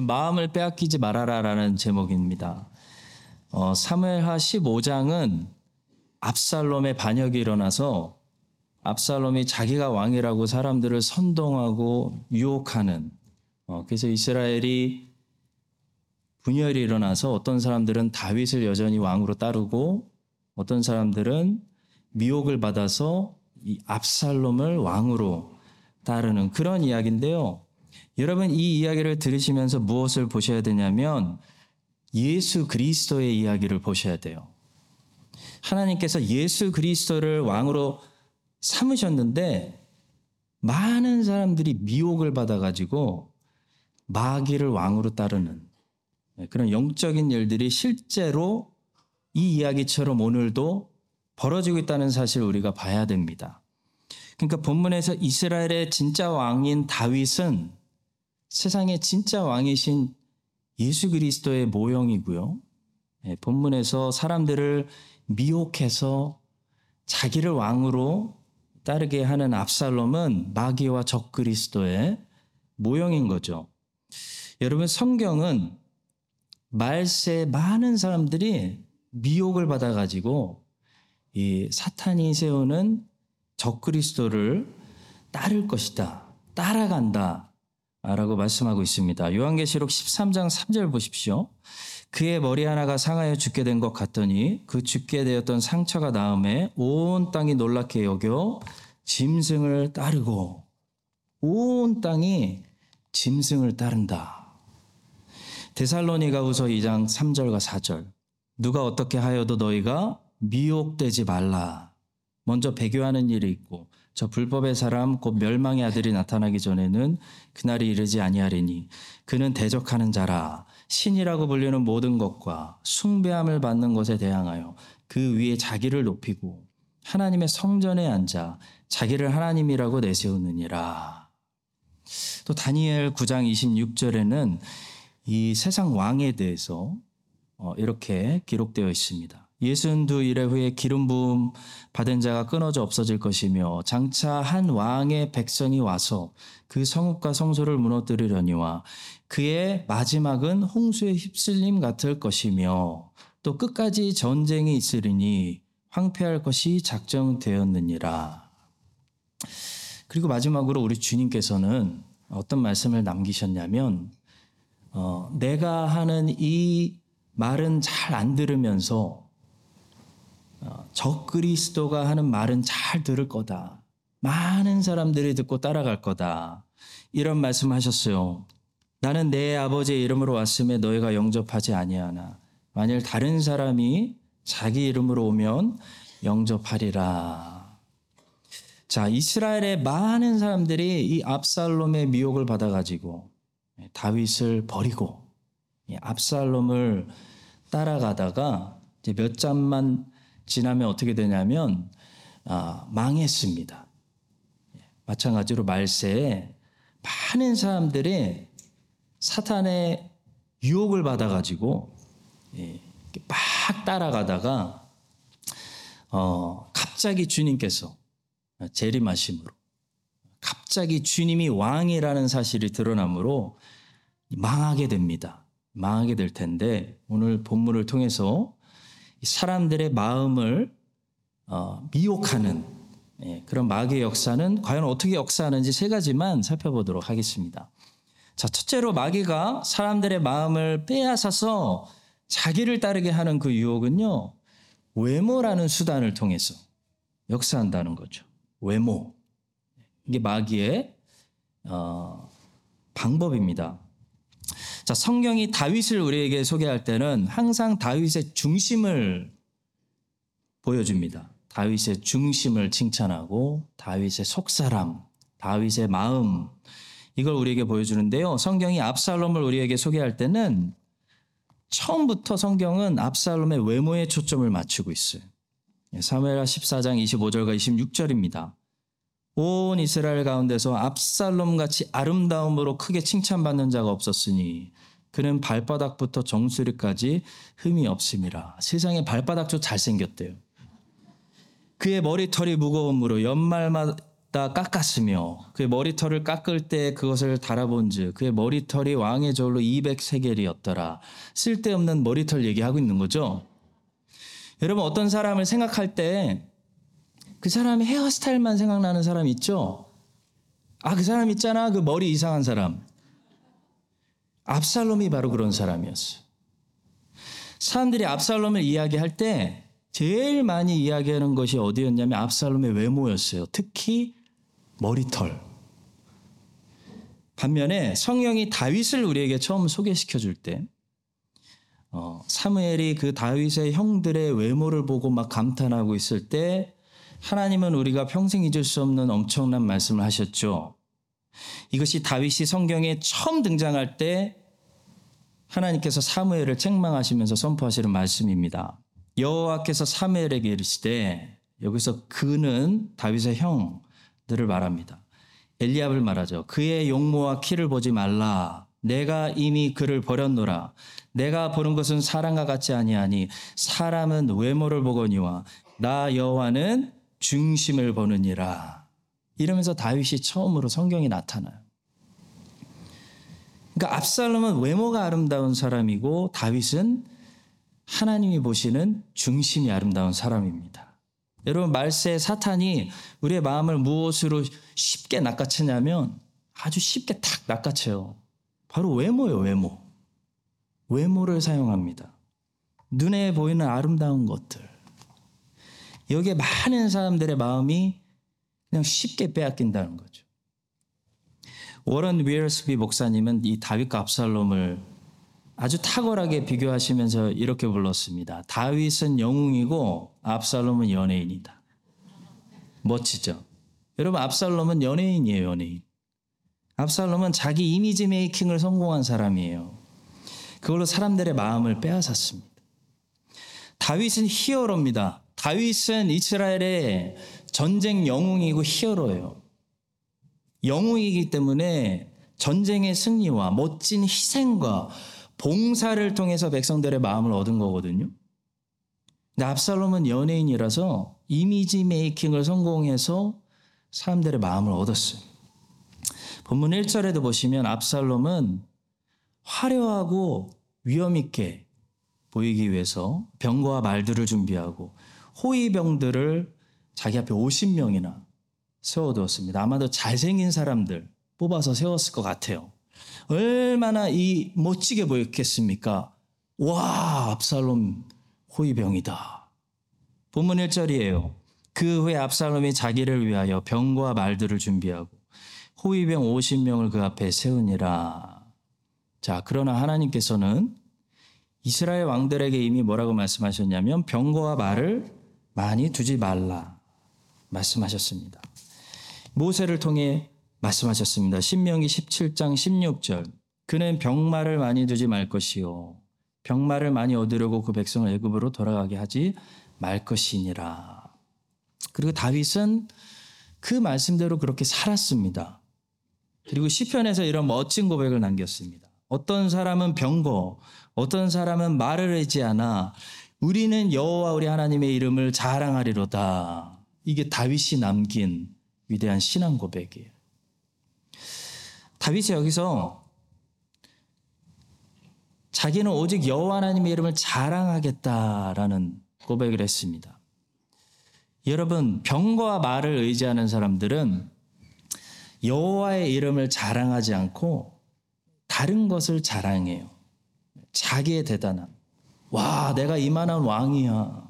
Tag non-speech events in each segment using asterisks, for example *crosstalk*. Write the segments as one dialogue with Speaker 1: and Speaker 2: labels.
Speaker 1: 마음을 빼앗기지 말아라라는 제목입니다. 어, 사무엘하 15장은 압살롬의 반역이 일어나서 압살롬이 자기가 왕이라고 사람들을 선동하고 유혹하는 어, 그래서 이스라엘이 분열이 일어나서 어떤 사람들은 다윗을 여전히 왕으로 따르고 어떤 사람들은 미혹을 받아서 이 압살롬을 왕으로 따르는 그런 이야기인데요. 여러분 이 이야기를 들으시면서 무엇을 보셔야 되냐면 예수 그리스도의 이야기를 보셔야 돼요. 하나님께서 예수 그리스도를 왕으로 삼으셨는데 많은 사람들이 미혹을 받아가지고 마귀를 왕으로 따르는 그런 영적인 일들이 실제로 이 이야기처럼 오늘도 벌어지고 있다는 사실을 우리가 봐야 됩니다. 그러니까 본문에서 이스라엘의 진짜 왕인 다윗은 세상의 진짜 왕이신 예수 그리스도의 모형이고요. 예, 본문에서 사람들을 미혹해서 자기를 왕으로 따르게 하는 압살롬은 마귀와 적 그리스도의 모형인 거죠. 여러분 성경은 말세 많은 사람들이 미혹을 받아 가지고 이 사탄이 세우는 적 그리스도를 따를 것이다. 따라간다. 라고 말씀하고 있습니다. 요한계시록 13장 3절 보십시오. 그의 머리 하나가 상하여 죽게 된 것 같더니 그 죽게 되었던 상처가 나음에 온 땅이 놀랍게 여겨 짐승을 따르고 온 땅이 짐승을 따른다. 데살로니가 후서 2장 3절과 4절. 누가 어떻게 하여도 너희가 미혹되지 말라. 먼저 배교하는 일이 있고 저 불법의 사람 곧 멸망의 아들이 나타나기 전에는 그날이 이르지 아니하리니 그는 대적하는 자라 신이라고 불리는 모든 것과 숭배함을 받는 것에 대항하여 그 위에 자기를 높이고 하나님의 성전에 앉아 자기를 하나님이라고 내세우느니라. 또 다니엘 9장 26절에는 이 세상 왕에 대해서 어, 이렇게 기록되어 있습니다. 예순두 일회 후에 기름 부음 받은 자가 끊어져 없어질 것이며 장차 한 왕의 백성이 와서 그 성읍과 성소를 무너뜨리려니와 그의 마지막은 홍수의 휩쓸림 같을 것이며 또 끝까지 전쟁이 있으리니 황폐할 것이 작정되었느니라. 그리고 마지막으로 우리 주님께서는 어떤 말씀을 남기셨냐면 어, 내가 하는 이 말은 잘 안 들으면서 어, 적 그리스도가 하는 말은 잘 들을 거다. 많은 사람들이 듣고 따라갈 거다. 이런 말씀하셨어요. 나는 내 아버지의 이름으로 왔음에 너희가 영접하지 아니하나 만일 다른 사람이 자기 이름으로 오면 영접하리라. 자, 이스라엘의 많은 사람들이 이 압살롬의 미혹을 받아가지고 다윗을 버리고 압살롬을 따라가다가 몇 잠만 지나면 어떻게 되냐면 아, 망했습니다. 마찬가지로 말세에 많은 사람들이 사탄의 유혹을 받아가지고 예, 막 따라가다가 어, 갑자기 주님께서 재림하심으로 갑자기 주님이 왕이라는 사실이 드러나므로 망하게 됩니다. 망하게 될 텐데 오늘 본문을 통해서 사람들의 마음을 어, 미혹하는 예, 그런 마귀의 역사는 과연 어떻게 역사하는지 세 가지만 살펴보도록 하겠습니다. 자, 첫째로 마귀가 사람들의 마음을 빼앗아서 자기를 따르게 하는 그 유혹은요, 외모라는 수단을 통해서 역사한다는 거죠. 외모. 이게 마귀의 어, 방법입니다. 자, 성경이 다윗을 우리에게 소개할 때는 항상 다윗의 중심을 보여줍니다. 다윗의 중심을 칭찬하고 다윗의 속사람, 다윗의 마음 이걸 우리에게 보여주는데요. 성경이 압살롬을 우리에게 소개할 때는 처음부터 성경은 압살롬의 외모에 초점을 맞추고 있어요. 사무엘하 14장 25절과 26절입니다. 온 이스라엘 가운데서 압살롬 같이 아름다움으로 크게 칭찬받는 자가 없었으니 그는 발바닥부터 정수리까지 흠이 없음이라. 세상에 발바닥조 잘생겼대요. 그의 머리털이 무거움으로 연말마다 다 깎았으며 그의 머리털을 깎을 때 그것을 달아본즉 그의 머리털이 왕의 절로 200세겔이었더라. 쓸데없는 머리털 얘기하고 있는 거죠. 여러분 어떤 사람을 생각할 때 그 사람의 헤어스타일만 생각나는 사람 있죠? 아, 그 사람 있잖아. 그 머리 이상한 사람. 압살롬이 바로 그런 사람이었어요. 사람들이 압살롬을 이야기할 때 제일 많이 이야기하는 것이 어디였냐면 압살롬의 외모였어요. 특히 머리털. 반면에 성령이 다윗을 우리에게 처음 소개시켜 줄 때, 어, 사무엘이 그 다윗의 형들의 외모를 보고 막 감탄하고 있을 때, 하나님은 우리가 평생 잊을 수 없는 엄청난 말씀을 하셨죠. 이것이 다윗이 성경에 처음 등장할 때 하나님께서 사무엘을 책망하시면서 선포하시는 말씀입니다. 여호와께서 사무엘에게 이르시되 여기서 그는 다윗의 형들을 말합니다. 엘리압을 말하죠. 그의 용모와 키를 보지 말라. 내가 이미 그를 버렸노라. 내가 보는 것은 사람과 같지 아니하니 사람은 외모를 보거니와 나 여호와는 중심을 보느니라. 이러면서 다윗이 처음으로 성경에 나타나요. 그러니까 압살롬은 외모가 아름다운 사람이고 다윗은 하나님이 보시는 중심이 아름다운 사람입니다. 여러분 말세 사탄이 우리의 마음을 무엇으로 쉽게 낚아채냐면 아주 쉽게 탁 낚아채요. 바로 외모요 외모. 외모를 사용합니다. 눈에 보이는 아름다운 것들. 여기에 많은 사람들의 마음이 그냥 쉽게 빼앗긴다는 거죠. 워런 위얼스비 목사님은 이 다윗과 압살롬을 아주 탁월하게 비교하시면서 이렇게 불렀습니다. 다윗은 영웅이고 압살롬은 연예인이다. 멋지죠? 여러분 압살롬은 연예인이에요, 연예인. 압살롬은 자기 이미지 메이킹을 성공한 사람이에요. 그걸로 사람들의 마음을 빼앗았습니다. 다윗은 히어로입니다. 다윗은 이스라엘의 전쟁 영웅이고 히어로예요. 영웅이기 때문에 전쟁의 승리와 멋진 희생과 봉사를 통해서 백성들의 마음을 얻은 거거든요. 근데 압살롬은 연예인이라서 이미지 메이킹을 성공해서 사람들의 마음을 얻었어요. 본문 1절에도 보시면 압살롬은 화려하고 위험 있게 보이기 위해서 병거와 말들을 준비하고 호위병들을 자기 앞에 50명이나 세워두었습니다. 아마도 잘생긴 사람들 뽑아서 세웠을 것 같아요. 얼마나 이 멋지게 보였겠습니까? 와, 압살롬 호위병이다. 본문 1절이에요. 그 후에 압살롬이 자기를 위하여 병과 말들을 준비하고 호위병 50명을 그 앞에 세우니라. 자, 그러나 하나님께서는 이스라엘 왕들에게 이미 뭐라고 말씀하셨냐면 병거와 말을 많이 두지 말라 말씀하셨습니다. 모세를 통해 말씀하셨습니다. 신명기 17장 16절. 그는 병마를 많이 두지 말 것이요 병마를 많이 얻으려고 그 백성을 애굽으로 돌아가게 하지 말 것이니라. 그리고 다윗은 그 말씀대로 그렇게 살았습니다. 그리고 시편에서 이런 멋진 고백을 남겼습니다. 어떤 사람은 병거, 어떤 사람은 말을 의지하나 우리는 여호와 우리 하나님의 이름을 자랑하리로다. 이게 다윗이 남긴 위대한 신앙 고백이에요. 다윗이 여기서 자기는 오직 여호와 하나님의 이름을 자랑하겠다라는 고백을 했습니다. 여러분 병거와 말을 의지하는 사람들은 여호와의 이름을 자랑하지 않고 다른 것을 자랑해요. 자기의 대단함. 와, 내가 이만한 왕이야.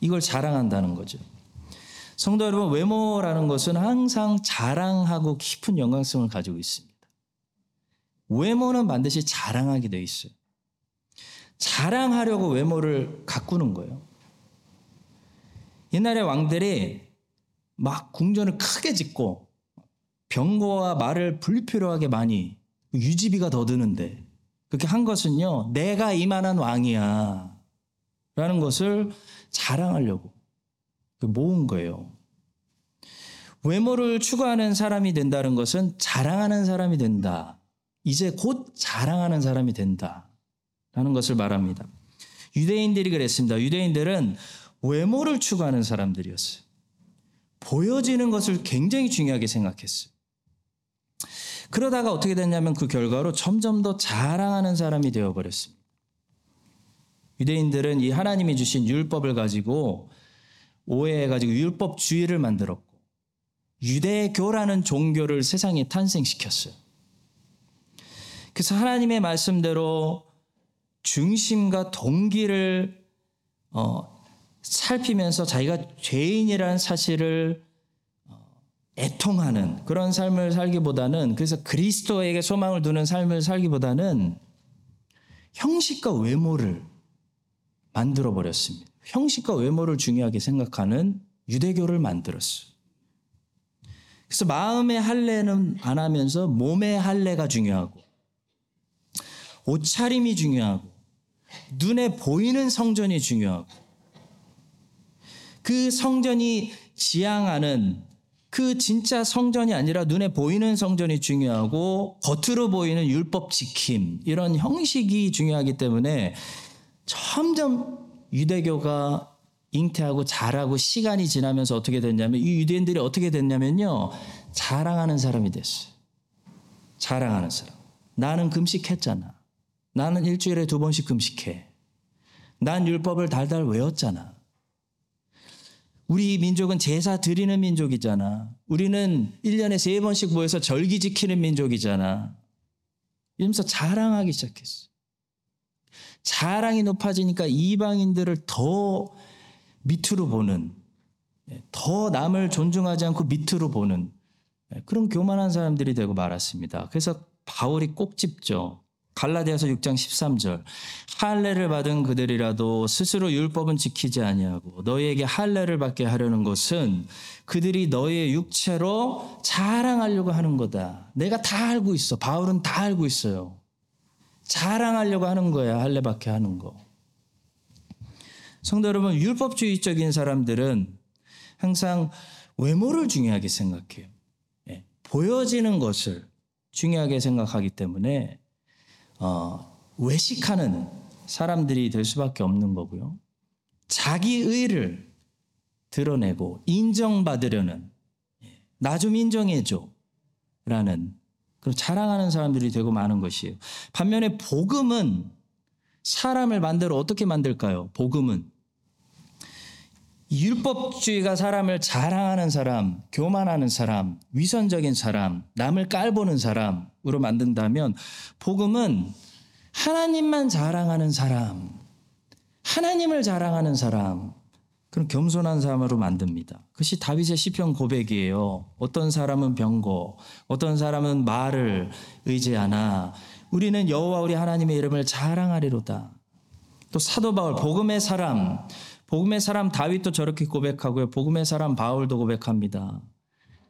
Speaker 1: 이걸 자랑한다는 거죠. 성도 여러분, 외모라는 것은 항상 자랑하고 깊은 영광성을 가지고 있습니다. 외모는 반드시 자랑하게 돼 있어요. 자랑하려고 외모를 가꾸는 거예요. 옛날에 왕들이 막 궁전을 크게 짓고 병거와 말을 불필요하게 많이 유지비가 더 드는데 그렇게 한 것은요, 내가 이만한 왕이야. 라는 것을 자랑하려고 모은 거예요. 외모를 추구하는 사람이 된다는 것은 자랑하는 사람이 된다. 이제 곧 자랑하는 사람이 된다. 라는 것을 말합니다. 유대인들이 그랬습니다. 유대인들은 외모를 추구하는 사람들이었어요. 보여지는 것을 굉장히 중요하게 생각했어요. 그러다가 어떻게 됐냐면 그 결과로 점점 더 자랑하는 사람이 되어버렸습니다. 유대인들은 이 하나님이 주신 율법을 가지고 오해해가지고 율법주의를 만들었고 유대교라는 종교를 세상에 탄생시켰어요. 그래서 하나님의 말씀대로 중심과 동기를 어, 살피면서 자기가 죄인이라는 사실을 어, 애통하는 그런 삶을 살기보다는 그래서 그리스도에게 소망을 두는 삶을 살기보다는 형식과 외모를 만들어 버렸습니다. 형식과 외모를 중요하게 생각하는 유대교를 만들었어요. 그래서 마음의 할례는 안 하면서 몸의 할례가 중요하고 옷차림이 중요하고 눈에 보이는 성전이 중요하고 그 성전이 지향하는 그 진짜 성전이 아니라 눈에 보이는 성전이 중요하고 겉으로 보이는 율법 지킴 이런 형식이 중요하기 때문에 점점 유대교가 잉태하고 자라고 시간이 지나면서 어떻게 됐냐면 이 유대인들이 어떻게 됐냐면요 자랑하는 사람이 됐어요. 자랑하는 사람. 나는 금식했잖아. 나는 일주일에 두 번씩 금식해. 난 율법을 달달 외웠잖아. 우리 민족은 제사 드리는 민족이잖아. 우리는 1년에 세 번씩 모여서 절기 지키는 민족이잖아. 이러면서 자랑하기 시작했어. 자랑이 높아지니까 이방인들을 더 밑으로 보는, 더 남을 존중하지 않고 밑으로 보는 그런 교만한 사람들이 되고 말았습니다. 그래서 바울이 꼭 짚죠. 갈라디아서 6장 13절 할례를 받은 그들이라도 스스로 율법은 지키지 아니하고 너희에게 할례를 받게 하려는 것은 그들이 너희의 육체로 자랑하려고 하는 거다. 내가 다 알고 있어. 바울은 다 알고 있어요. 자랑하려고 하는 거야. 할례 받게 하는 거. 성도 여러분, 율법주의적인 사람들은 항상 외모를 중요하게 생각해요. 예, 보여지는 것을 중요하게 생각하기 때문에 어, 외식하는 사람들이 될 수밖에 없는 거고요. 자기 의를 드러내고 인정받으려는 예, 나좀 인정해줘 라는 그런 자랑하는 사람들이 되고 마는 것이에요. 반면에 복음은 사람을 만들어 어떻게 만들까요? 복음은 율법주의가 사람을 자랑하는 사람, 교만하는 사람, 위선적인 사람, 남을 깔보는 사람으로 만든다면 복음은 하나님만 자랑하는 사람, 하나님을 자랑하는 사람, 그런 겸손한 사람으로 만듭니다. 그것이 다윗의 시편 고백이에요. 어떤 사람은 병고, 어떤 사람은 말을 의지하나 우리는 여호와 우리 하나님의 이름을 자랑하리로다. 또 사도 바울 복음의 사람 복음의 사람 다윗도 저렇게 고백하고요. 복음의 사람 바울도 고백합니다.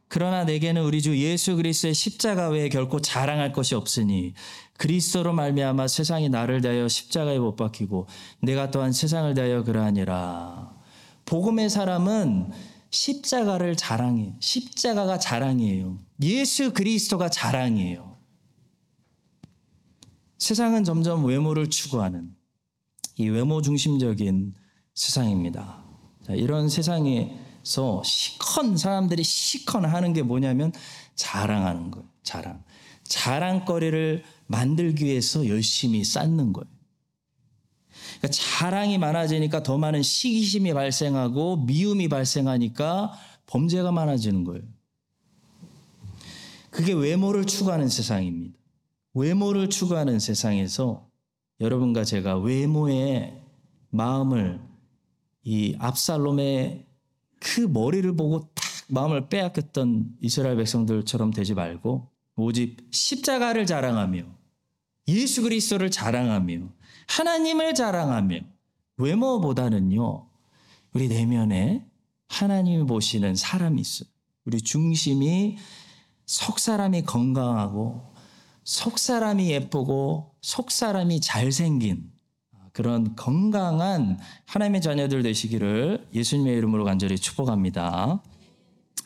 Speaker 1: 그러나 내게는 우리 주 예수 그리스도의 십자가 외에 결코 자랑할 것이 없으니 그리스도로 말미암아 세상이 나를 대하여 십자가에 못 박히고 내가 또한 세상을 대하여 그러하니라. 복음의 사람은 십자가를 자랑해. 십자가가 자랑이에요. 예수 그리스도가 자랑이에요. 세상은 점점 외모를 추구하는 이 외모 중심적인 세상입니다. 자, 이런 세상에서 시컨 사람들이 시컨 하는 게 뭐냐면 자랑하는 거예요. 자랑. 자랑거리를 만들기 위해서 열심히 쌓는 거예요. 그러니까 자랑이 많아지니까 더 많은 시기심이 발생하고 미움이 발생하니까 범죄가 많아지는 거예요. 그게 외모를 추구하는 세상입니다. 외모를 추구하는 세상에서 여러분과 제가 외모에 마음을 이 압살롬의 그 머리를 보고 딱 마음을 빼앗겼던 이스라엘 백성들처럼 되지 말고 오직 십자가를 자랑하며 예수 그리스도를 자랑하며 하나님을 자랑하며 외모보다는요 우리 내면에 하나님이 보시는 사람이 있어요. 우리 중심이 속 사람이 건강하고 속 사람이 예쁘고 속 사람이 잘생긴 그런 건강한 하나님의 자녀들 되시기를 예수님의 이름으로 간절히 축복합니다.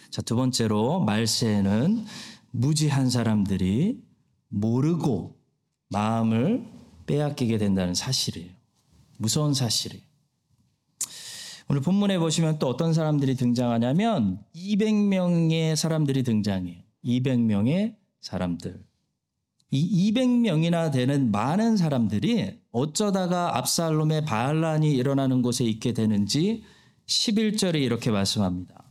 Speaker 1: 자, 두 번째로 말세에는 무지한 사람들이 모르고 마음을 빼앗기게 된다는 사실이에요. 무서운 사실이에요. 오늘 본문에 보시면 또 어떤 사람들이 등장하냐면 200명의 사람들이 등장해요. 200명의 사람들. 이 200명이나 되는 많은 사람들이 어쩌다가 압살롬의 반란이 일어나는 곳에 있게 되는지 11절에 이렇게 말씀합니다.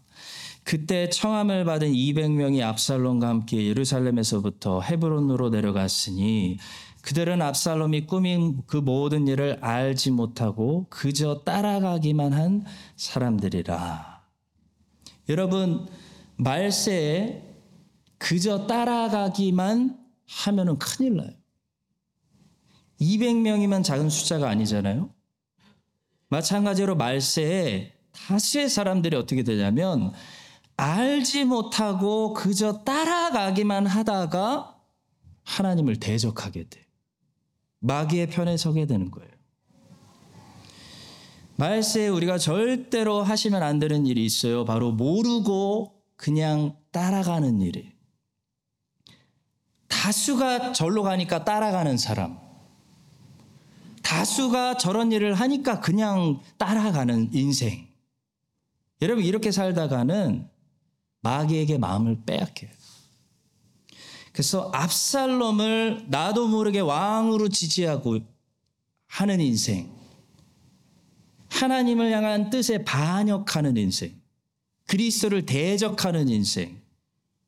Speaker 1: 그때 청함을 받은 200명이 압살롬과 함께 예루살렘에서부터 헤브론으로 내려갔으니 그들은 압살롬이 꾸민 그 모든 일을 알지 못하고 그저 따라가기만 한 사람들이라. 여러분 말세에 그저 따라가기만 하면은 큰일 나요. 200명이면 작은 숫자가 아니잖아요. 마찬가지로 말세에 다수의 사람들이 어떻게 되냐면 알지 못하고 그저 따라가기만 하다가 하나님을 대적하게 돼. 마귀의 편에 서게 되는 거예요. 말세에 우리가 절대로 하시면 안 되는 일이 있어요. 바로 모르고 그냥 따라가는 일이. 다수가 절로 가니까 따라가는 사람. 다수가 저런 일을 하니까 그냥 따라가는 인생. 여러분, 이렇게 살다가는 마귀에게 마음을 빼앗겨요. 그래서 압살롬을 나도 모르게 왕으로 지지하고 하는 인생. 하나님을 향한 뜻에 반역하는 인생. 그리스도를 대적하는 인생.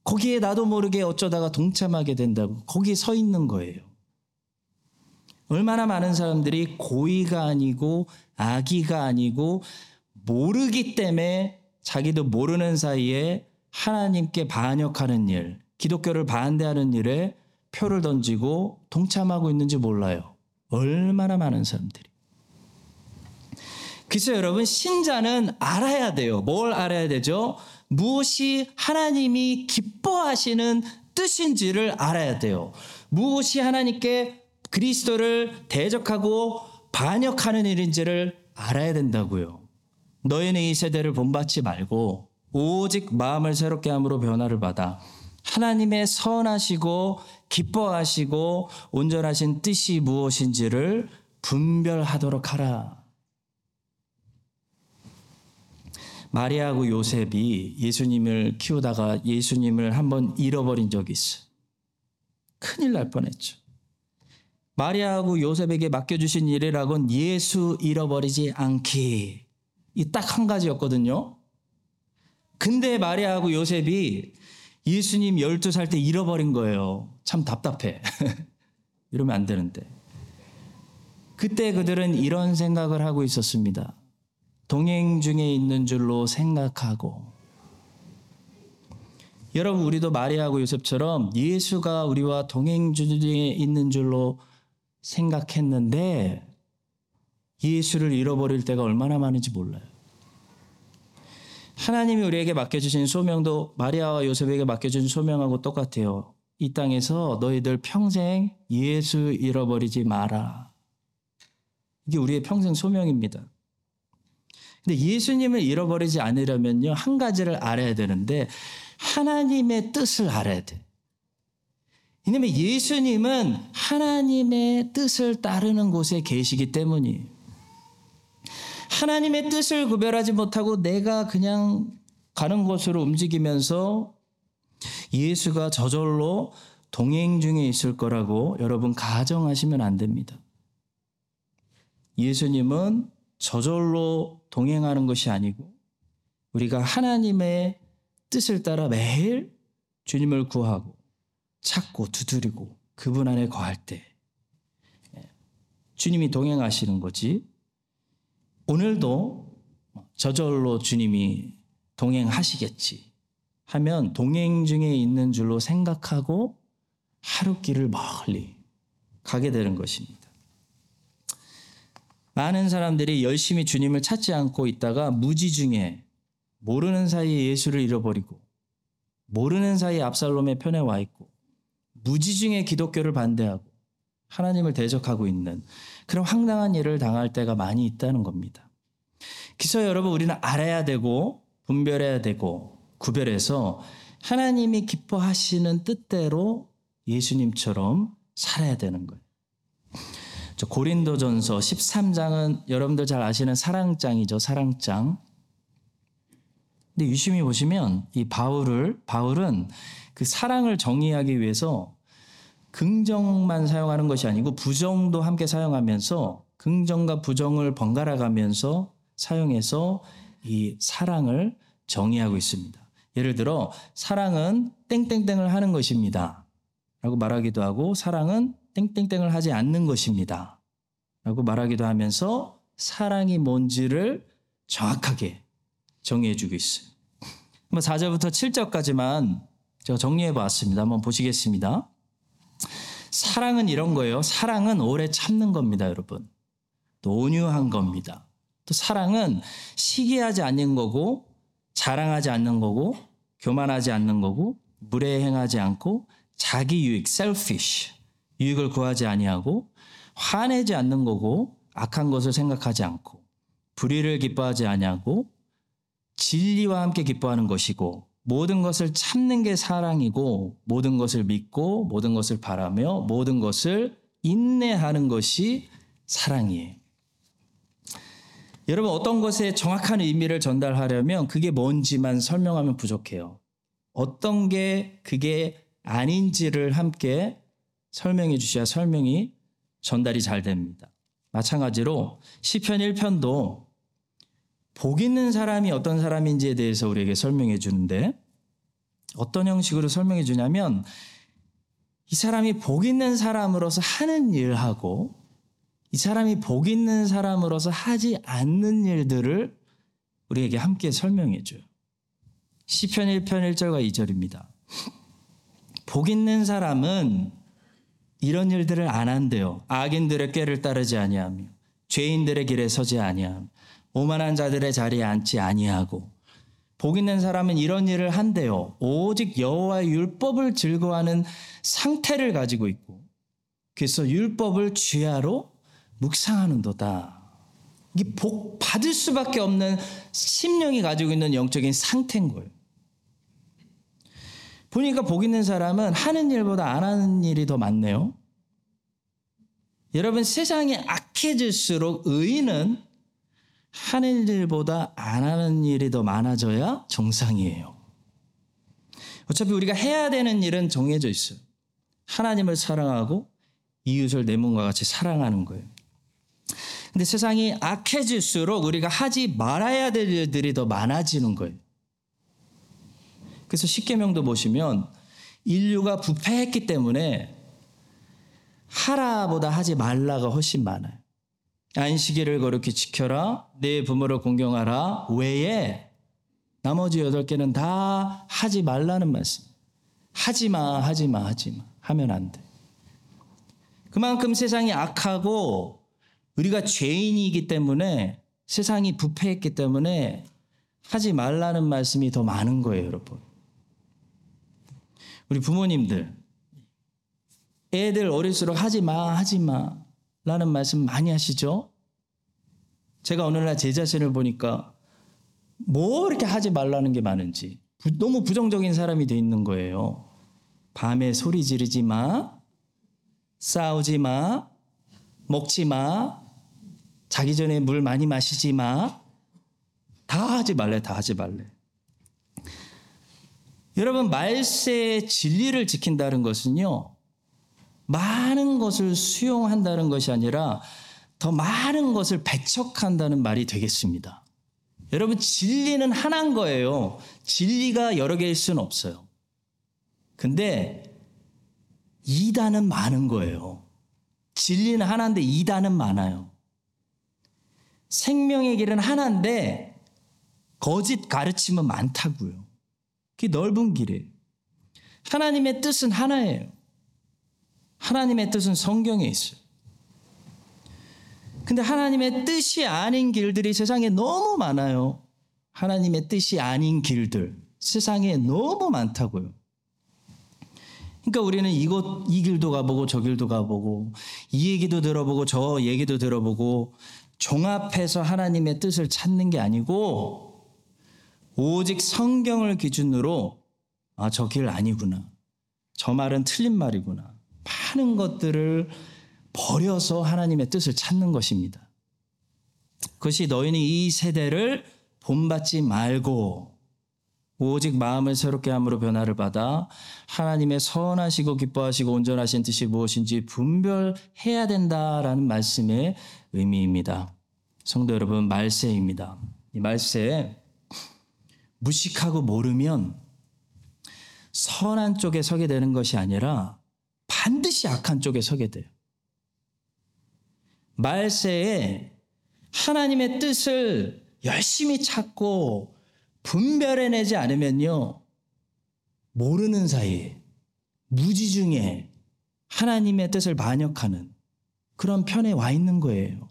Speaker 1: 거기에 나도 모르게 어쩌다가 동참하게 된다고 거기에 서 있는 거예요. 얼마나 많은 사람들이 고의가 아니고 악의가 아니고 모르기 때문에 자기도 모르는 사이에 하나님께 반역하는 일, 기독교를 반대하는 일에 표를 던지고 동참하고 있는지 몰라요. 얼마나 많은 사람들이. 그래서 여러분, 신자는 알아야 돼요. 뭘 알아야 되죠? 무엇이 하나님이 기뻐하시는 뜻인지를 알아야 돼요. 무엇이 하나님께 그리스도를 대적하고 반역하는 일인지를 알아야 된다고요. 너희는 이 세대를 본받지 말고 오직 마음을 새롭게 함으로 변화를 받아 하나님의 선하시고 기뻐하시고 온전하신 뜻이 무엇인지를 분별하도록 하라. 마리아하고 요셉이 예수님을 키우다가 예수님을 한번 잃어버린 적이 있어. 큰일 날 뻔했죠. 마리아하고 요셉에게 맡겨주신 일이라곤 예수 잃어버리지 않기. 이 딱 한 가지였거든요. 근데 마리아하고 요셉이 예수님 12살 때 잃어버린 거예요. 참 답답해. *laughs* 이러면 안 되는데. 그때 그들은 이런 생각을 하고 있었습니다. 동행 중에 있는 줄로 생각하고 여러분 우리도 마리아하고 요셉처럼 예수가 우리와 동행 중에 있는 줄로 생각했는데 예수를 잃어버릴 때가 얼마나 많은지 몰라요. 하나님이 우리에게 맡겨주신 소명도 마리아와 요셉에게 맡겨준 소명하고 똑같아요. 이 땅에서 너희들 평생 예수 잃어버리지 마라. 이게 우리의 평생 소명입니다. 근데 예수님을 잃어버리지 않으려면요, 한 가지를 알아야 되는데, 하나님의 뜻을 알아야 돼. 왜냐면 예수님은 하나님의 뜻을 따르는 곳에 계시기 때문이에요. 하나님의 뜻을 구별하지 못하고 내가 그냥 가는 곳으로 움직이면서 예수가 저절로 동행 중에 있을 거라고 여러분 가정하시면 안 됩니다. 예수님은 저절로 동행하는 것이 아니고 우리가 하나님의 뜻을 따라 매일 주님을 구하고 찾고 두드리고 그분 안에 거할 때 예, 주님이 동행하시는 거지. 오늘도 저절로 주님이 동행하시겠지 하면 동행 중에 있는 줄로 생각하고 하루 길을 멀리 가게 되는 것입니다. 많은 사람들이 열심히 주님을 찾지 않고 있다가 무지 중에 모르는 사이에 예수를 잃어버리고 모르는 사이에 압살롬의 편에 와 있고 무지 중에 기독교를 반대하고 하나님을 대적하고 있는 그런 황당한 일을 당할 때가 많이 있다는 겁니다. 그래서 여러분 우리는 알아야 되고 분별해야 되고 구별해서 하나님이 기뻐하시는 뜻대로 예수님처럼 살아야 되는 거예요. 저 고린도전서 13장은 여러분들 잘 아시는 사랑장이죠. 사랑장. 근데 유심히 보시면 이 바울을 바울은 그 사랑을 정의하기 위해서 긍정만 사용하는 것이 아니고 부정도 함께 사용하면서 긍정과 부정을 번갈아 가면서 사용해서 이 사랑을 정의하고 있습니다. 예를 들어 사랑은 땡땡땡을 하는 것입니다. 라고 말하기도 하고 사랑은 땡땡땡을 하지 않는 것입니다. 라고 말하기도 하면서 사랑이 뭔지를 정확하게 정의해 주고 있어요. 한번 4절부터 7절까지만 제가 정리해 봤습니다. 한번 보시겠습니다. 사랑은 이런 거예요. 사랑은 오래 참는 겁니다, 여러분. 또 온유한 겁니다. 또 사랑은 시기하지 않는 거고 자랑하지 않는 거고 교만하지 않는 거고 무례행하지 않고 자기 유익 selfish 유익을 구하지 아니하고 화내지 않는 거고 악한 것을 생각하지 않고 불의를 기뻐하지 아니하고 진리와 함께 기뻐하는 것이고 모든 것을 참는 게 사랑이고 모든 것을 믿고 모든 것을 바라며 모든 것을 인내하는 것이 사랑이에요. 여러분 어떤 것에 정확한 의미를 전달하려면 그게 뭔지만 설명하면 부족해요. 어떤 게 그게 아닌지를 함께 설명해 주셔야 설명이 전달이 잘 됩니다. 마찬가지로 시편 1편도 복 있는 사람이 어떤 사람인지에 대해서 우리에게 설명해 주는데 어떤 형식으로 설명해 주냐면 이 사람이 복 있는 사람으로서 하는 일하고 이 사람이 복 있는 사람으로서 하지 않는 일들을 우리에게 함께 설명해 줘요. 시편 1편 1절과 2절입니다. 복 있는 사람은 이런 일들을 안 한대요. 악인들의 꾀를 따르지 아니하며 죄인들의 길에 서지 아니하며 오만한 자들의 자리에 앉지 아니하고 복 있는 사람은 이런 일을 한대요. 오직 여호와의 율법을 즐거워하는 상태를 가지고 있고 그래서 율법을 주야로 묵상하는도다. 이게 복 받을 수밖에 없는 심령이 가지고 있는 영적인 상태인 거예요. 보니까 복 있는 사람은 하는 일보다 안 하는 일이 더 많네요. 여러분 세상이 악해질수록 의인은 하는 일보다 안 하는 일이 더 많아져야 정상이에요. 어차피 우리가 해야 되는 일은 정해져 있어요. 하나님을 사랑하고 이웃을 내 몸과 같이 사랑하는 거예요. 근데 세상이 악해질수록 우리가 하지 말아야 될 일들이 더 많아지는 거예요. 그래서 십계명도 보시면 인류가 부패했기 때문에 하라보다 하지 말라가 훨씬 많아요. 안식일을 거룩히 지켜라. 내 부모를 공경하라. 외에 나머지 여덟 개는 다 하지 말라는 말씀. 하지 마, 하지 마, 하지 마. 하면 안 돼. 그만큼 세상이 악하고 우리가 죄인이기 때문에 세상이 부패했기 때문에 하지 말라는 말씀이 더 많은 거예요, 여러분. 우리 부모님들, 애들 어릴수록 하지 마, 하지 마. 라는 말씀 많이 하시죠? 제가 오늘날 제 자신을 보니까 뭐 이렇게 하지 말라는 게 많은지 너무 부정적인 사람이 돼 있는 거예요. 밤에 소리 지르지 마, 싸우지 마, 먹지 마, 자기 전에 물 많이 마시지 마. 다 하지 말래, 다 하지 말래. 여러분, 말세의 진리를 지킨다는 것은요, 많은 것을 수용한다는 것이 아니라 더 많은 것을 배척한다는 말이 되겠습니다. 여러분, 진리는 하나인 거예요. 진리가 여러 개일 수는 없어요. 근데 이단은 많은 거예요. 진리는 하나인데 이단은 많아요. 생명의 길은 하나인데 거짓 가르침은 많다고요. 그게 넓은 길이에요. 하나님의 뜻은 하나예요. 하나님의 뜻은 성경에 있어요. 근데 하나님의 뜻이 아닌 길들이 세상에 너무 많아요. 하나님의 뜻이 아닌 길들 세상에 너무 많다고요. 그러니까 우리는 이곳 이 길도 가보고 저 길도 가보고 이 얘기도 들어보고 저 얘기도 들어보고 종합해서 하나님의 뜻을 찾는 게 아니고 오직 성경을 기준으로 아, 저 길 아니구나. 저 말은 틀린 말이구나. 많은 것들을 버려서 하나님의 뜻을 찾는 것입니다. 그것이 너희는 이 세대를 본받지 말고 오직 마음을 새롭게 함으로 변화를 받아 하나님의 선하시고 기뻐하시고 온전하신 뜻이 무엇인지 분별해야 된다라는 말씀의 의미입니다. 성도 여러분, 말세입니다. 이 말세 무식하고 모르면 선한 쪽에 서게 되는 것이 아니라 반드시 악한 쪽에 서게 돼요. 말세에 하나님의 뜻을 열심히 찾고 분별해내지 않으면요, 모르는 사이에 무지 중에 하나님의 뜻을 반역하는 그런 편에 와 있는 거예요.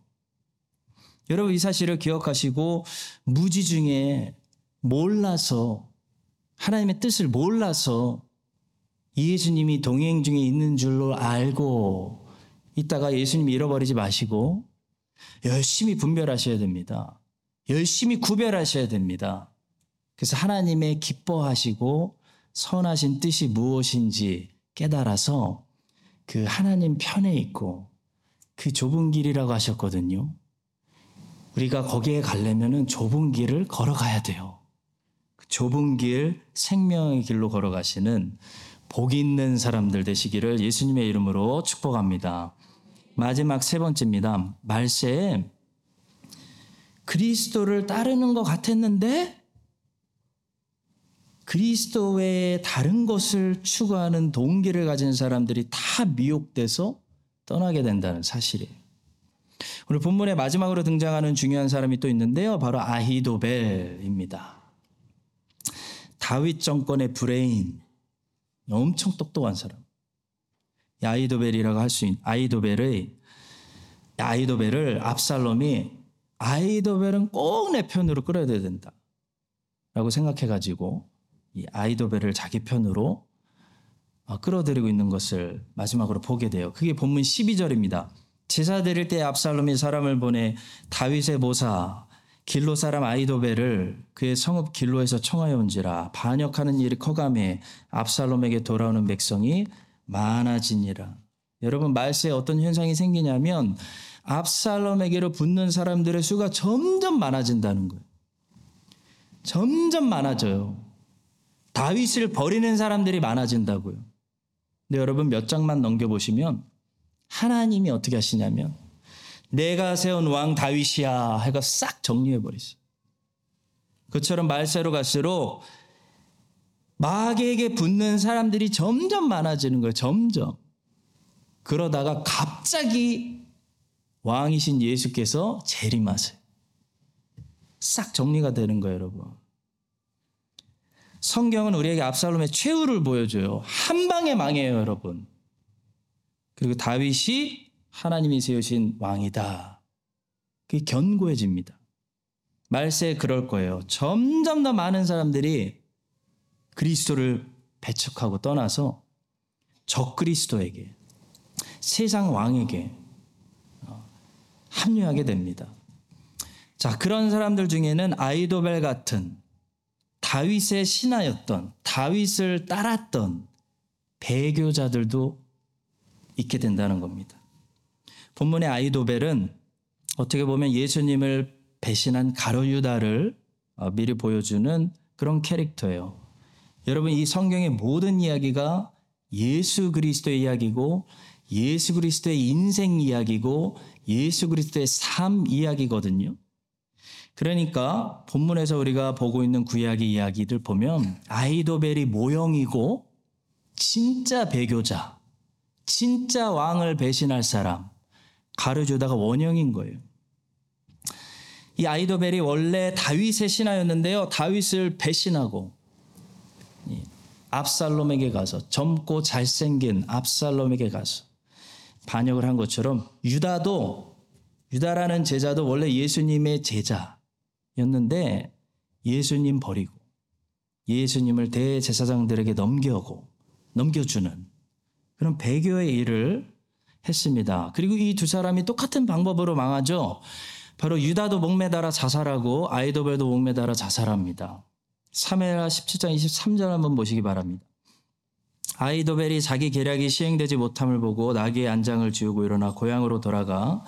Speaker 1: 여러분 이 사실을 기억하시고 무지 중에 몰라서 하나님의 뜻을 몰라서 예수님이 동행 중에 있는 줄로 알고 있다가 예수님 잃어버리지 마시고 열심히 분별하셔야 됩니다. 열심히 구별하셔야 됩니다. 그래서 하나님의 기뻐하시고 선하신 뜻이 무엇인지 깨달아서 그 하나님 편에 있고 그 좁은 길이라고 하셨거든요. 우리가 거기에 가려면은 좁은 길을 걸어가야 돼요. 그 좁은 길, 생명의 길로 걸어가시는 복 있는 사람들 되시기를 예수님의 이름으로 축복합니다. 마지막 세 번째입니다. 말세에 그리스도를 따르는 것 같았는데 그리스도 외에 다른 것을 추구하는 동기를 가진 사람들이 다 미혹돼서 떠나게 된다는 사실이에요. 오늘 본문의 마지막으로 등장하는 중요한 사람이 또 있는데요. 바로 아히도벨입니다. 다윗 정권의 브레인, 엄청 똑똑한 사람. 아히도벨이라고 할 수 있는 아히도벨의 아히도벨을 압살롬이 아히도벨은 꼭 내 편으로 끌어야 된다. 라고 생각해 가지고 이 아이도벨을 자기 편으로 어, 끌어들이고 있는 것을 마지막으로 보게 돼요. 그게 본문 12절입니다. 제사 드릴 때 압살롬이 사람을 보내 다윗의 모사 길로 사람 아이도벨을 그의 성읍 길로에서 청하여 온지라 반역하는 일이 커감해 압살롬에게 돌아오는 백성이 많아지니라. 여러분 말세에 어떤 현상이 생기냐면 압살롬에게로 붙는 사람들의 수가 점점 많아진다는 거예요. 점점 많아져요. 다윗을 버리는 사람들이 많아진다고요. 근데 여러분 몇 장만 넘겨 보시면 하나님이 어떻게 하시냐면 내가 세운 왕 다윗이야 해가 싹 정리해 버리세요. 그처럼 말세로 갈수록 마귀에게 붙는 사람들이 점점 많아지는 거예요. 점점. 그러다가 갑자기 왕이신 예수께서 재림하세요. 싹 정리가 되는 거예요, 여러분. 성경은 우리에게 압살롬의 최후를 보여줘요. 한 방에 망해요, 여러분. 그리고 다윗이 하나님이 세우신 왕이다. 그게 견고해집니다. 말세에 그럴 거예요. 점점 더 많은 사람들이 그리스도를 배척하고 떠나서 적그리스도에게 세상 왕에게 어, 합류하게 됩니다. 자, 그런 사람들 중에는 아이도벨 같은 다윗의 신하였던 다윗을 따랐던 배교자들도 있게 된다는 겁니다. 본문의 아이도벨은 어떻게 보면 예수님을 배신한 가로유다를 어, 미리 보여주는 그런 캐릭터예요. 여러분 이 성경의 모든 이야기가 예수 그리스도의 이야기고 예수 그리스도의 인생 이야기고 예수 그리스도의 삶 이야기거든요. 그러니까 본문에서 우리가 보고 있는 구약의 이야기들 보면 아이도벨이 모형이고 진짜 배교자, 진짜 왕을 배신할 사람 가르주다가 원형인 거예요. 이 아이도벨이 원래 다윗의 신하였는데요. 다윗을 배신하고 압살롬에게 가서 젊고 잘생긴 압살롬에게 가서 반역을 한 것처럼 유다도 유다라는 제자도 원래 예수님의 제자였는데 예수님 버리고 예수님을 대제사장들에게 넘겨고 넘겨주는 그런 배교의 일을 했습니다. 그리고 이 두 사람이 똑같은 방법으로 망하죠. 바로 유다도 목매달아 자살하고 아이도벨도 목매달아 자살합니다. 3회라 17장 23절 한번 보시기 바랍니다. 아이도벨이 자기 계략이 시행되지 못함을 보고 나귀의 안장을 지우고 일어나 고향으로 돌아가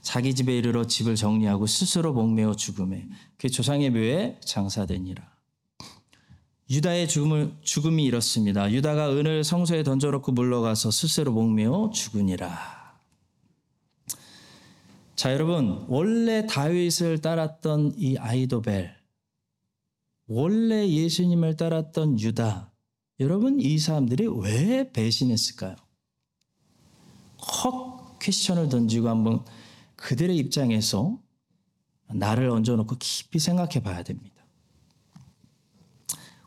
Speaker 1: 자기 집에 이르러 집을 정리하고 스스로 목매어 죽음에 그 조상의 묘에 장사되니라. 유다의 죽음을, 죽음이 이렇습니다. 유다가 은을 성소에 던져놓고 물러가서 스스로 목매어 죽으니라. 자, 여러분, 원래 다윗을 따랐던 이 아이도벨, 원래 예수님을 따랐던 유다, 여러분, 이 사람들이 왜 배신했을까요? 헉 퀘스천을 던지고 한번 그들의 입장에서 나를 얹어놓고 깊이 생각해 봐야 됩니다.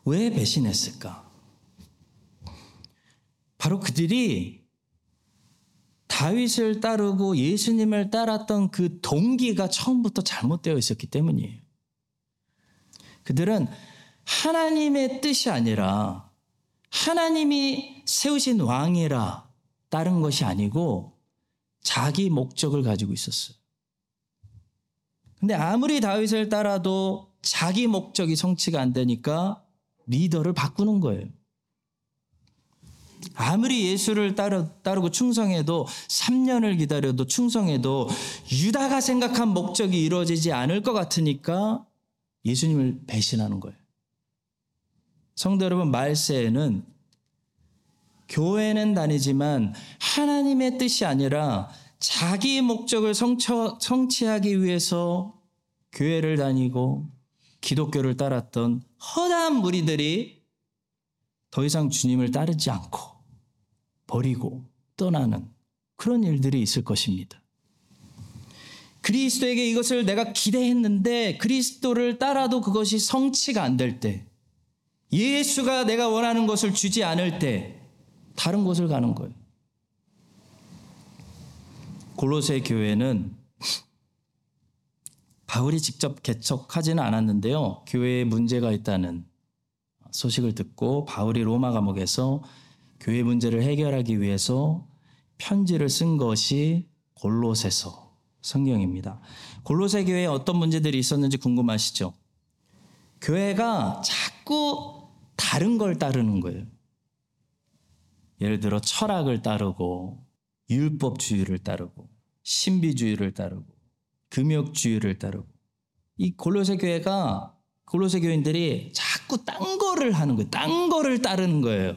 Speaker 1: 왜 배신했을까? 바로 그들이 다윗을 따르고 예수님을 따랐던 그 동기가 처음부터 잘못되어 있었기 때문이에요. 그들은 하나님의 뜻이 아니라 하나님이 세우신 왕이라 따른 것이 아니고 자기 목적을 가지고 있었어요. 근데 아무리 다윗을 따라도 자기 목적이 성취가 안 되니까 리더를 바꾸는 거예요. 아무리 예수를 따르, 따르고 충성해도 3년을 기다려도 충성해도 유다가 생각한 목적이 이루어지지 않을 것 같으니까 예수님을 배신하는 거예요. 성도 여러분, 말세에는 교회는 다니지만 하나님의 뜻이 아니라 자기 목적을 성처, 성취하기 위해서 교회를 다니고 기독교를 따랐던 허다한 무리들이 더 이상 주님을 따르지 않고 버리고 떠나는 그런 일들이 있을 것입니다. 그리스도에게 이것을 내가 기대했는데 그리스도를 따라도 그것이 성취가 안 될 때, 예수가 내가 원하는 것을 주지 않을 때, 다른 곳을 가는 거예요. 골로새 교회는 바울이 직접 개척하지는 않았는데요. 교회에 문제가 있다는 소식을 듣고 바울이 로마 감옥에서 교회 문제를 해결하기 위해서 편지를 쓴 것이 골로새서 성경입니다. 골로새 교회에 어떤 문제들이 있었는지 궁금하시죠? 교회가 자꾸 다른 걸 따르는 거예요. 예를 들어 철학을 따르고 율법주의를 따르고 신비주의를 따르고 금욕주의를 따르고 이 골로새 교회가 골로새 교인들이 자꾸 딴 거를 하는 거예요. 딴 거를 따르는 거예요.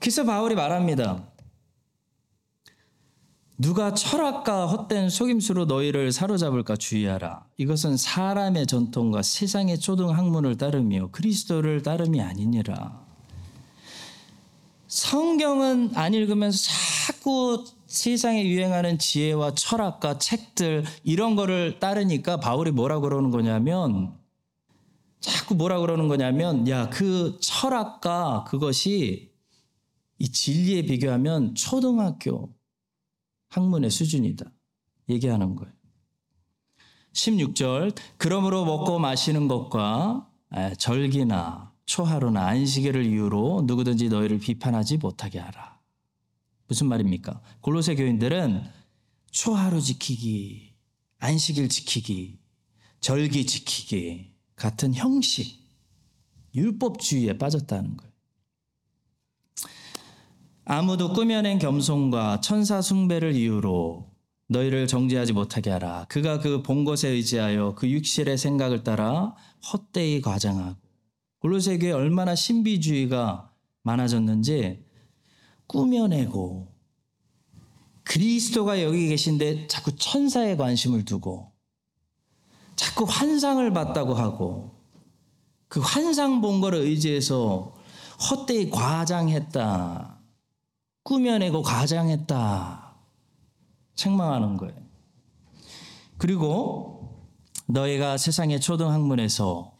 Speaker 1: 그래서 바울이 말합니다. 누가 철학과 헛된 속임수로 너희를 사로잡을까 주의하라. 이것은 사람의 전통과 세상의 초등 학문을 따르며 그리스도를 따름이 아니니라. 성경은 안 읽으면서 자꾸 세상에 유행하는 지혜와 철학과 책들 이런 거를 따르니까 바울이 뭐라 그러는 거냐면 자꾸 뭐라 그러는 거냐면 야 그 철학과 그것이 이 진리에 비교하면 초등학교 학문의 수준이다. 얘기하는 거예요. 16절 그러므로 먹고 마시는 것과 절기나 초하루나 안식일을 이유로 누구든지 너희를 비판하지 못하게 하라. 무슨 말입니까? 골로새 교인들은 초하루 지키기, 안식일 지키기, 절기 지키기 같은 형식, 율법주의에 빠졌다는 거예요. 아무도 꾸며낸 겸손과 천사 숭배를 이유로 너희를 정죄하지 못하게 하라. 그가 그 본 것에 의지하여 그 육실의 생각을 따라 헛되이 과장하고 골로새 교회 얼마나 신비주의가 많아졌는지 꾸며내고 그리스도가 여기 계신데 자꾸 천사에 관심을 두고 자꾸 환상을 봤다고 하고 그 환상 본 거를 의지해서 헛되이 과장했다. 꾸며내고 과장했다. 책망하는 거예요. 그리고 너희가 세상의 초등학문에서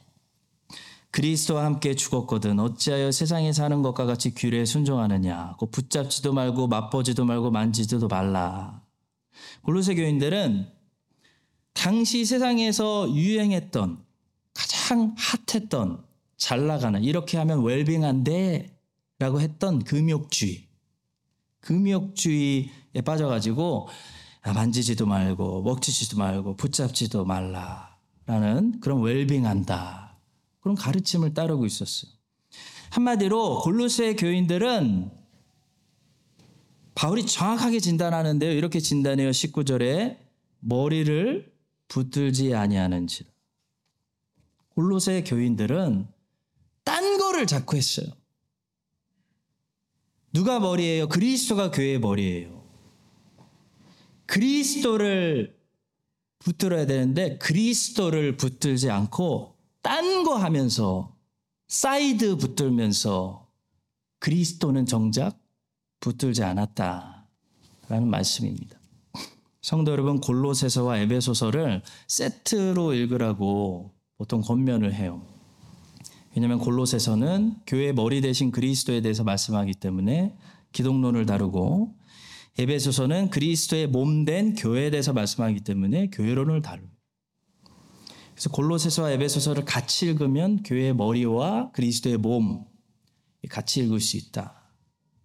Speaker 1: 그리스도와 함께 죽었거든 어찌하여 세상에 사는 것과 같이 규례에 순종하느냐? 그 붙잡지도 말고 맛보지도 말고 만지지도 말라. 골로새 교인들은 당시 세상에서 유행했던 가장 핫했던 잘 나가는 이렇게 하면 웰빙한데 라고 했던 금욕주의 금욕주의에 빠져가지고 만지지도 말고 먹지지도 말고 붙잡지도 말라라는 그런 웰빙한다 그런 가르침을 따르고 있었어요. 한마디로 골로새 교인들은 바울이 정확하게 진단하는데요. 이렇게 진단해요. 19절에 머리를 붙들지 아니하는지라. 골로새 교인들은 딴 거를 자꾸 했어요. 누가 머리예요? 그리스도가 교회의 머리예요. 그리스도를 붙들어야 되는데 그리스도를 붙들지 않고 딴 거 하면서 사이드 붙들면서 그리스도는 정작 붙들지 않았다 라는 말씀입니다. 성도 여러분 골로새서와 에베소서를 세트로 읽으라고 보통 권면을 해요. 왜냐하면 골로새서는 교회 머리 되신 그리스도에 대해서 말씀하기 때문에 기독론을 다루고 에베소서는 그리스도의 몸 된 교회에 대해서 말씀하기 때문에 교회론을 다루고 그래서 골로새서와 에베소서를 같이 읽으면 교회의 머리와 그리스도의 몸 같이 읽을 수 있다.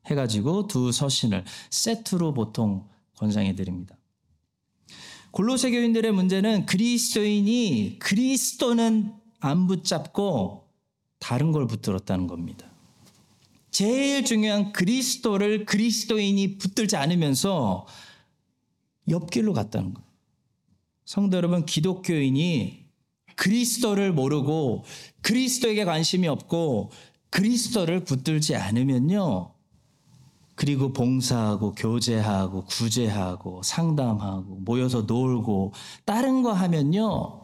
Speaker 1: 해가지고 두 서신을 세트로 보통 권장해 드립니다. 골로새 교인들의 문제는 그리스도인이 그리스도는 안 붙잡고 다른 걸 붙들었다는 겁니다. 제일 중요한 그리스도를 그리스도인이 붙들지 않으면서 옆길로 갔다는 거예요. 성도 여러분, 기독교인이 그리스도를 모르고 그리스도에게 관심이 없고 그리스도를 붙들지 않으면요. 그리고 봉사하고 교제하고 구제하고 상담하고 모여서 놀고 다른 거 하면요.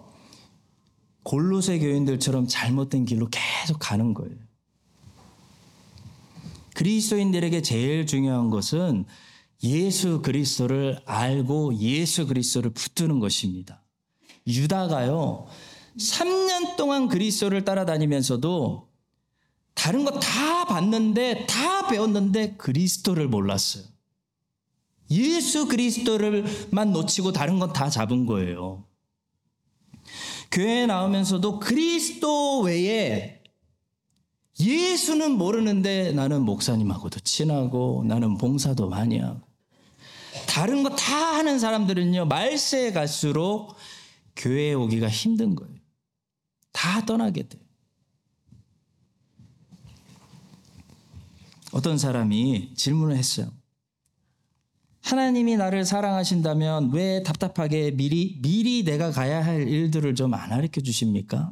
Speaker 1: 골로새 교인들처럼 잘못된 길로 계속 가는 거예요. 그리스도인들에게 제일 중요한 것은 예수 그리스도를 알고 예수 그리스도를 붙드는 것입니다. 유다가요. 3년 동안 그리스도를 따라다니면서도 다른 거 다 봤는데 다 배웠는데 그리스도를 몰랐어요. 예수 그리스도를만 놓치고 다른 건 다 잡은 거예요. 교회에 나오면서도 그리스도 외에 예수는 모르는데 나는 목사님하고도 친하고 나는 봉사도 많이 하고 다른 거 다 하는 사람들은요 말세에 갈수록 교회에 오기가 힘든 거예요. 다 떠나게 돼. 어떤 사람이 질문을 했어요. 하나님이 나를 사랑하신다면 왜 답답하게 미리 미리 내가 가야 할 일들을 좀 안 가르쳐 주십니까?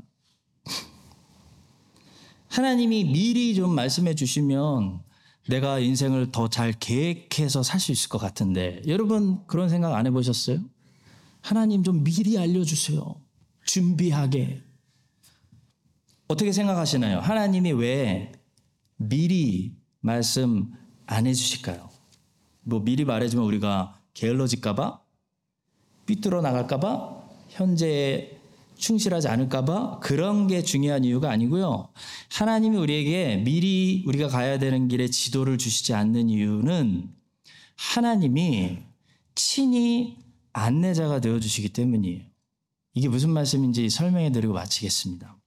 Speaker 1: 하나님이 미리 좀 말씀해 주시면 내가 인생을 더 잘 계획해서 살 수 있을 것 같은데 여러분 그런 생각 안 해보셨어요? 하나님 좀 미리 알려주세요. 준비하게. 어떻게 생각하시나요? 하나님이 왜 미리 말씀 안 해주실까요? 뭐 미리 말해주면 우리가 게을러질까봐? 삐뚤어 나갈까봐? 현재에 충실하지 않을까봐? 그런 게 중요한 이유가 아니고요. 하나님이 우리에게 미리 우리가 가야 되는 길에 지도를 주시지 않는 이유는 하나님이 친히 안내자가 되어 주시기 때문이에요. 이게 무슨 말씀인지 설명해 드리고 마치겠습니다.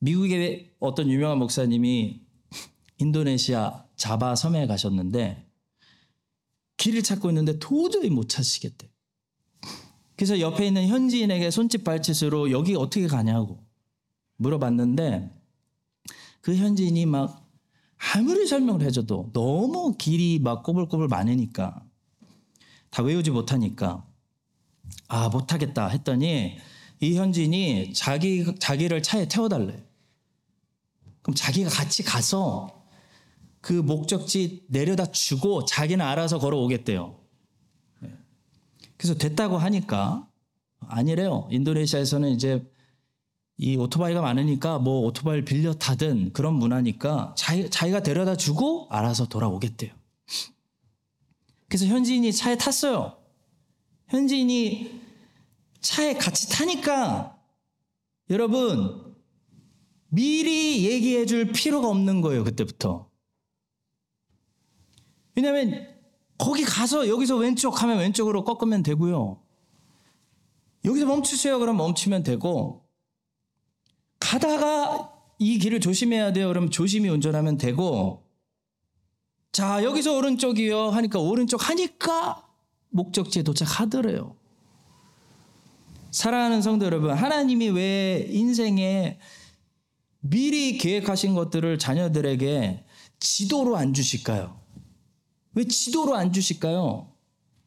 Speaker 1: 미국의 어떤 유명한 목사님이 인도네시아 자바 섬에 가셨는데 길을 찾고 있는데 도저히 못 찾으시겠대. 그래서 옆에 있는 현지인에게 손짓 발짓으로 여기 어떻게 가냐고 물어봤는데 그 현지인이 막 아무리 설명을 해줘도 너무 길이 막 꼬불꼬불 많으니까 다 외우지 못하니까 아 못하겠다 했더니 이 현지인이 자기 자기를 차에 태워달래. 그럼 자기가 같이 가서 그 목적지 내려다 주고 자기는 알아서 걸어오겠대요. 네. 그래서 됐다고 하니까 아니래요. 인도네시아에서는 이제 이 오토바이가 많으니까 뭐 오토바이를 빌려 타든 그런 문화니까 자기, 자기가 데려다 주고 알아서 돌아오겠대요. 그래서 현지인이 차에 탔어요. 현지인이 차에 같이 타니까 여러분 미리 얘기해 줄 필요가 없는 거예요. 그때부터. 왜냐하면 거기 가서 여기서 왼쪽 하면 왼쪽으로 꺾으면 되고요. 여기서 멈추세요. 그럼 멈추면 되고 가다가 이 길을 조심해야 돼요. 그럼 조심히 운전하면 되고 자 여기서 오른쪽이요 하니까 오른쪽 하니까 목적지에 도착하더래요. 사랑하는 성도 여러분, 하나님이 왜 인생에 미리 계획하신 것들을 자녀들에게 지도로 안 주실까요? 왜 지도로 안 주실까요?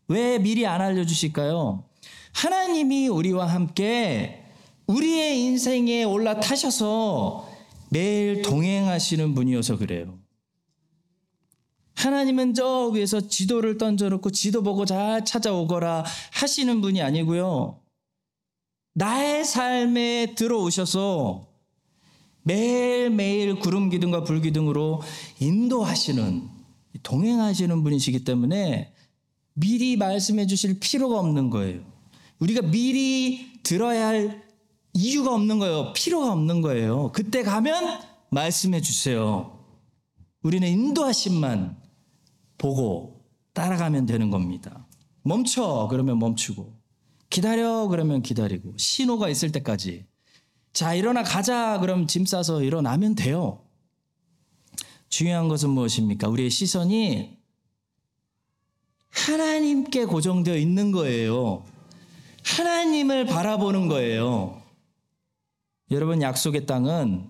Speaker 1: 왜 미리 안 알려주실까요? 하나님이 우리와 함께 우리의 인생에 올라타셔서 매일 동행하시는 분이어서 그래요. 하나님은 저 위에서 지도를 던져놓고 지도 보고 잘 찾아오거라 하시는 분이 아니고요. 나의 삶에 들어오셔서 매일매일 구름 기둥과 불 기둥으로 인도하시는 동행하시는 분이시기 때문에 미리 말씀해 주실 필요가 없는 거예요. 우리가 미리 들어야 할 이유가 없는 거예요. 필요가 없는 거예요. 그때 가면 말씀해 주세요. 우리는 인도하심만 보고 따라가면 되는 겁니다. 멈춰 그러면 멈추고 기다려 그러면 기다리고 신호가 있을 때까지 자 일어나 가자 그럼 짐 싸서 일어나면 돼요. 중요한 것은 무엇입니까? 우리의 시선이 하나님께 고정되어 있는 거예요. 하나님을 바라보는 거예요. 여러분 약속의 땅은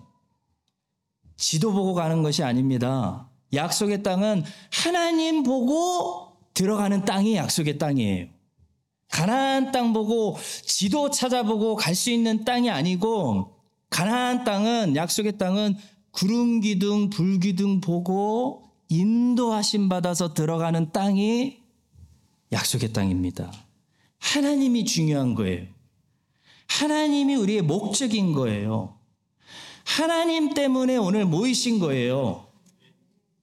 Speaker 1: 지도 보고 가는 것이 아닙니다. 약속의 땅은 하나님 보고 들어가는 땅이 약속의 땅이에요. 가나안 땅 보고 지도 찾아보고 갈 수 있는 땅이 아니고 가나안 땅은 약속의 땅은 구름 기둥 불 기둥 보고 인도하심 받아서 들어가는 땅이 약속의 땅입니다. 하나님이 중요한 거예요. 하나님이 우리의 목적인 거예요. 하나님 때문에 오늘 모이신 거예요.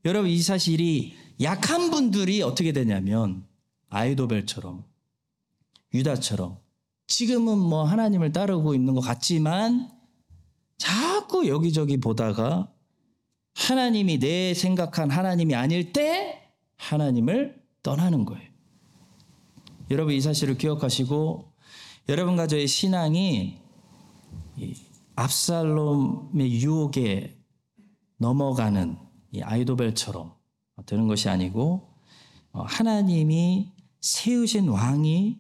Speaker 1: 여러분 이 사실이 약한 분들이 어떻게 되냐면 아이도벨처럼 유다처럼 지금은 뭐 하나님을 따르고 있는 것 같지만 자꾸 여기저기 보다가 하나님이 내 생각한 하나님이 아닐 때 하나님을 떠나는 거예요. 여러분 이 사실을 기억하시고 여러분과 저의 신앙이 압살롬의 유혹에 넘어가는 이 아이도벨처럼 되는 것이 아니고 어, 하나님이 세우신 왕이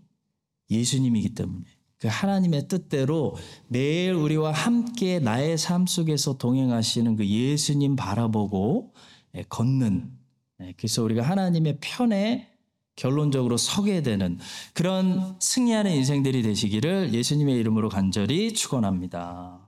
Speaker 1: 예수님이기 때문에 그 하나님의 뜻대로 매일 우리와 함께 나의 삶 속에서 동행하시는 그 예수님 바라보고 예, 걷는 예, 그래서 우리가 하나님의 편에 결론적으로 서게 되는 그런 승리하는 인생들이 되시기를 예수님의 이름으로 간절히 축원합니다.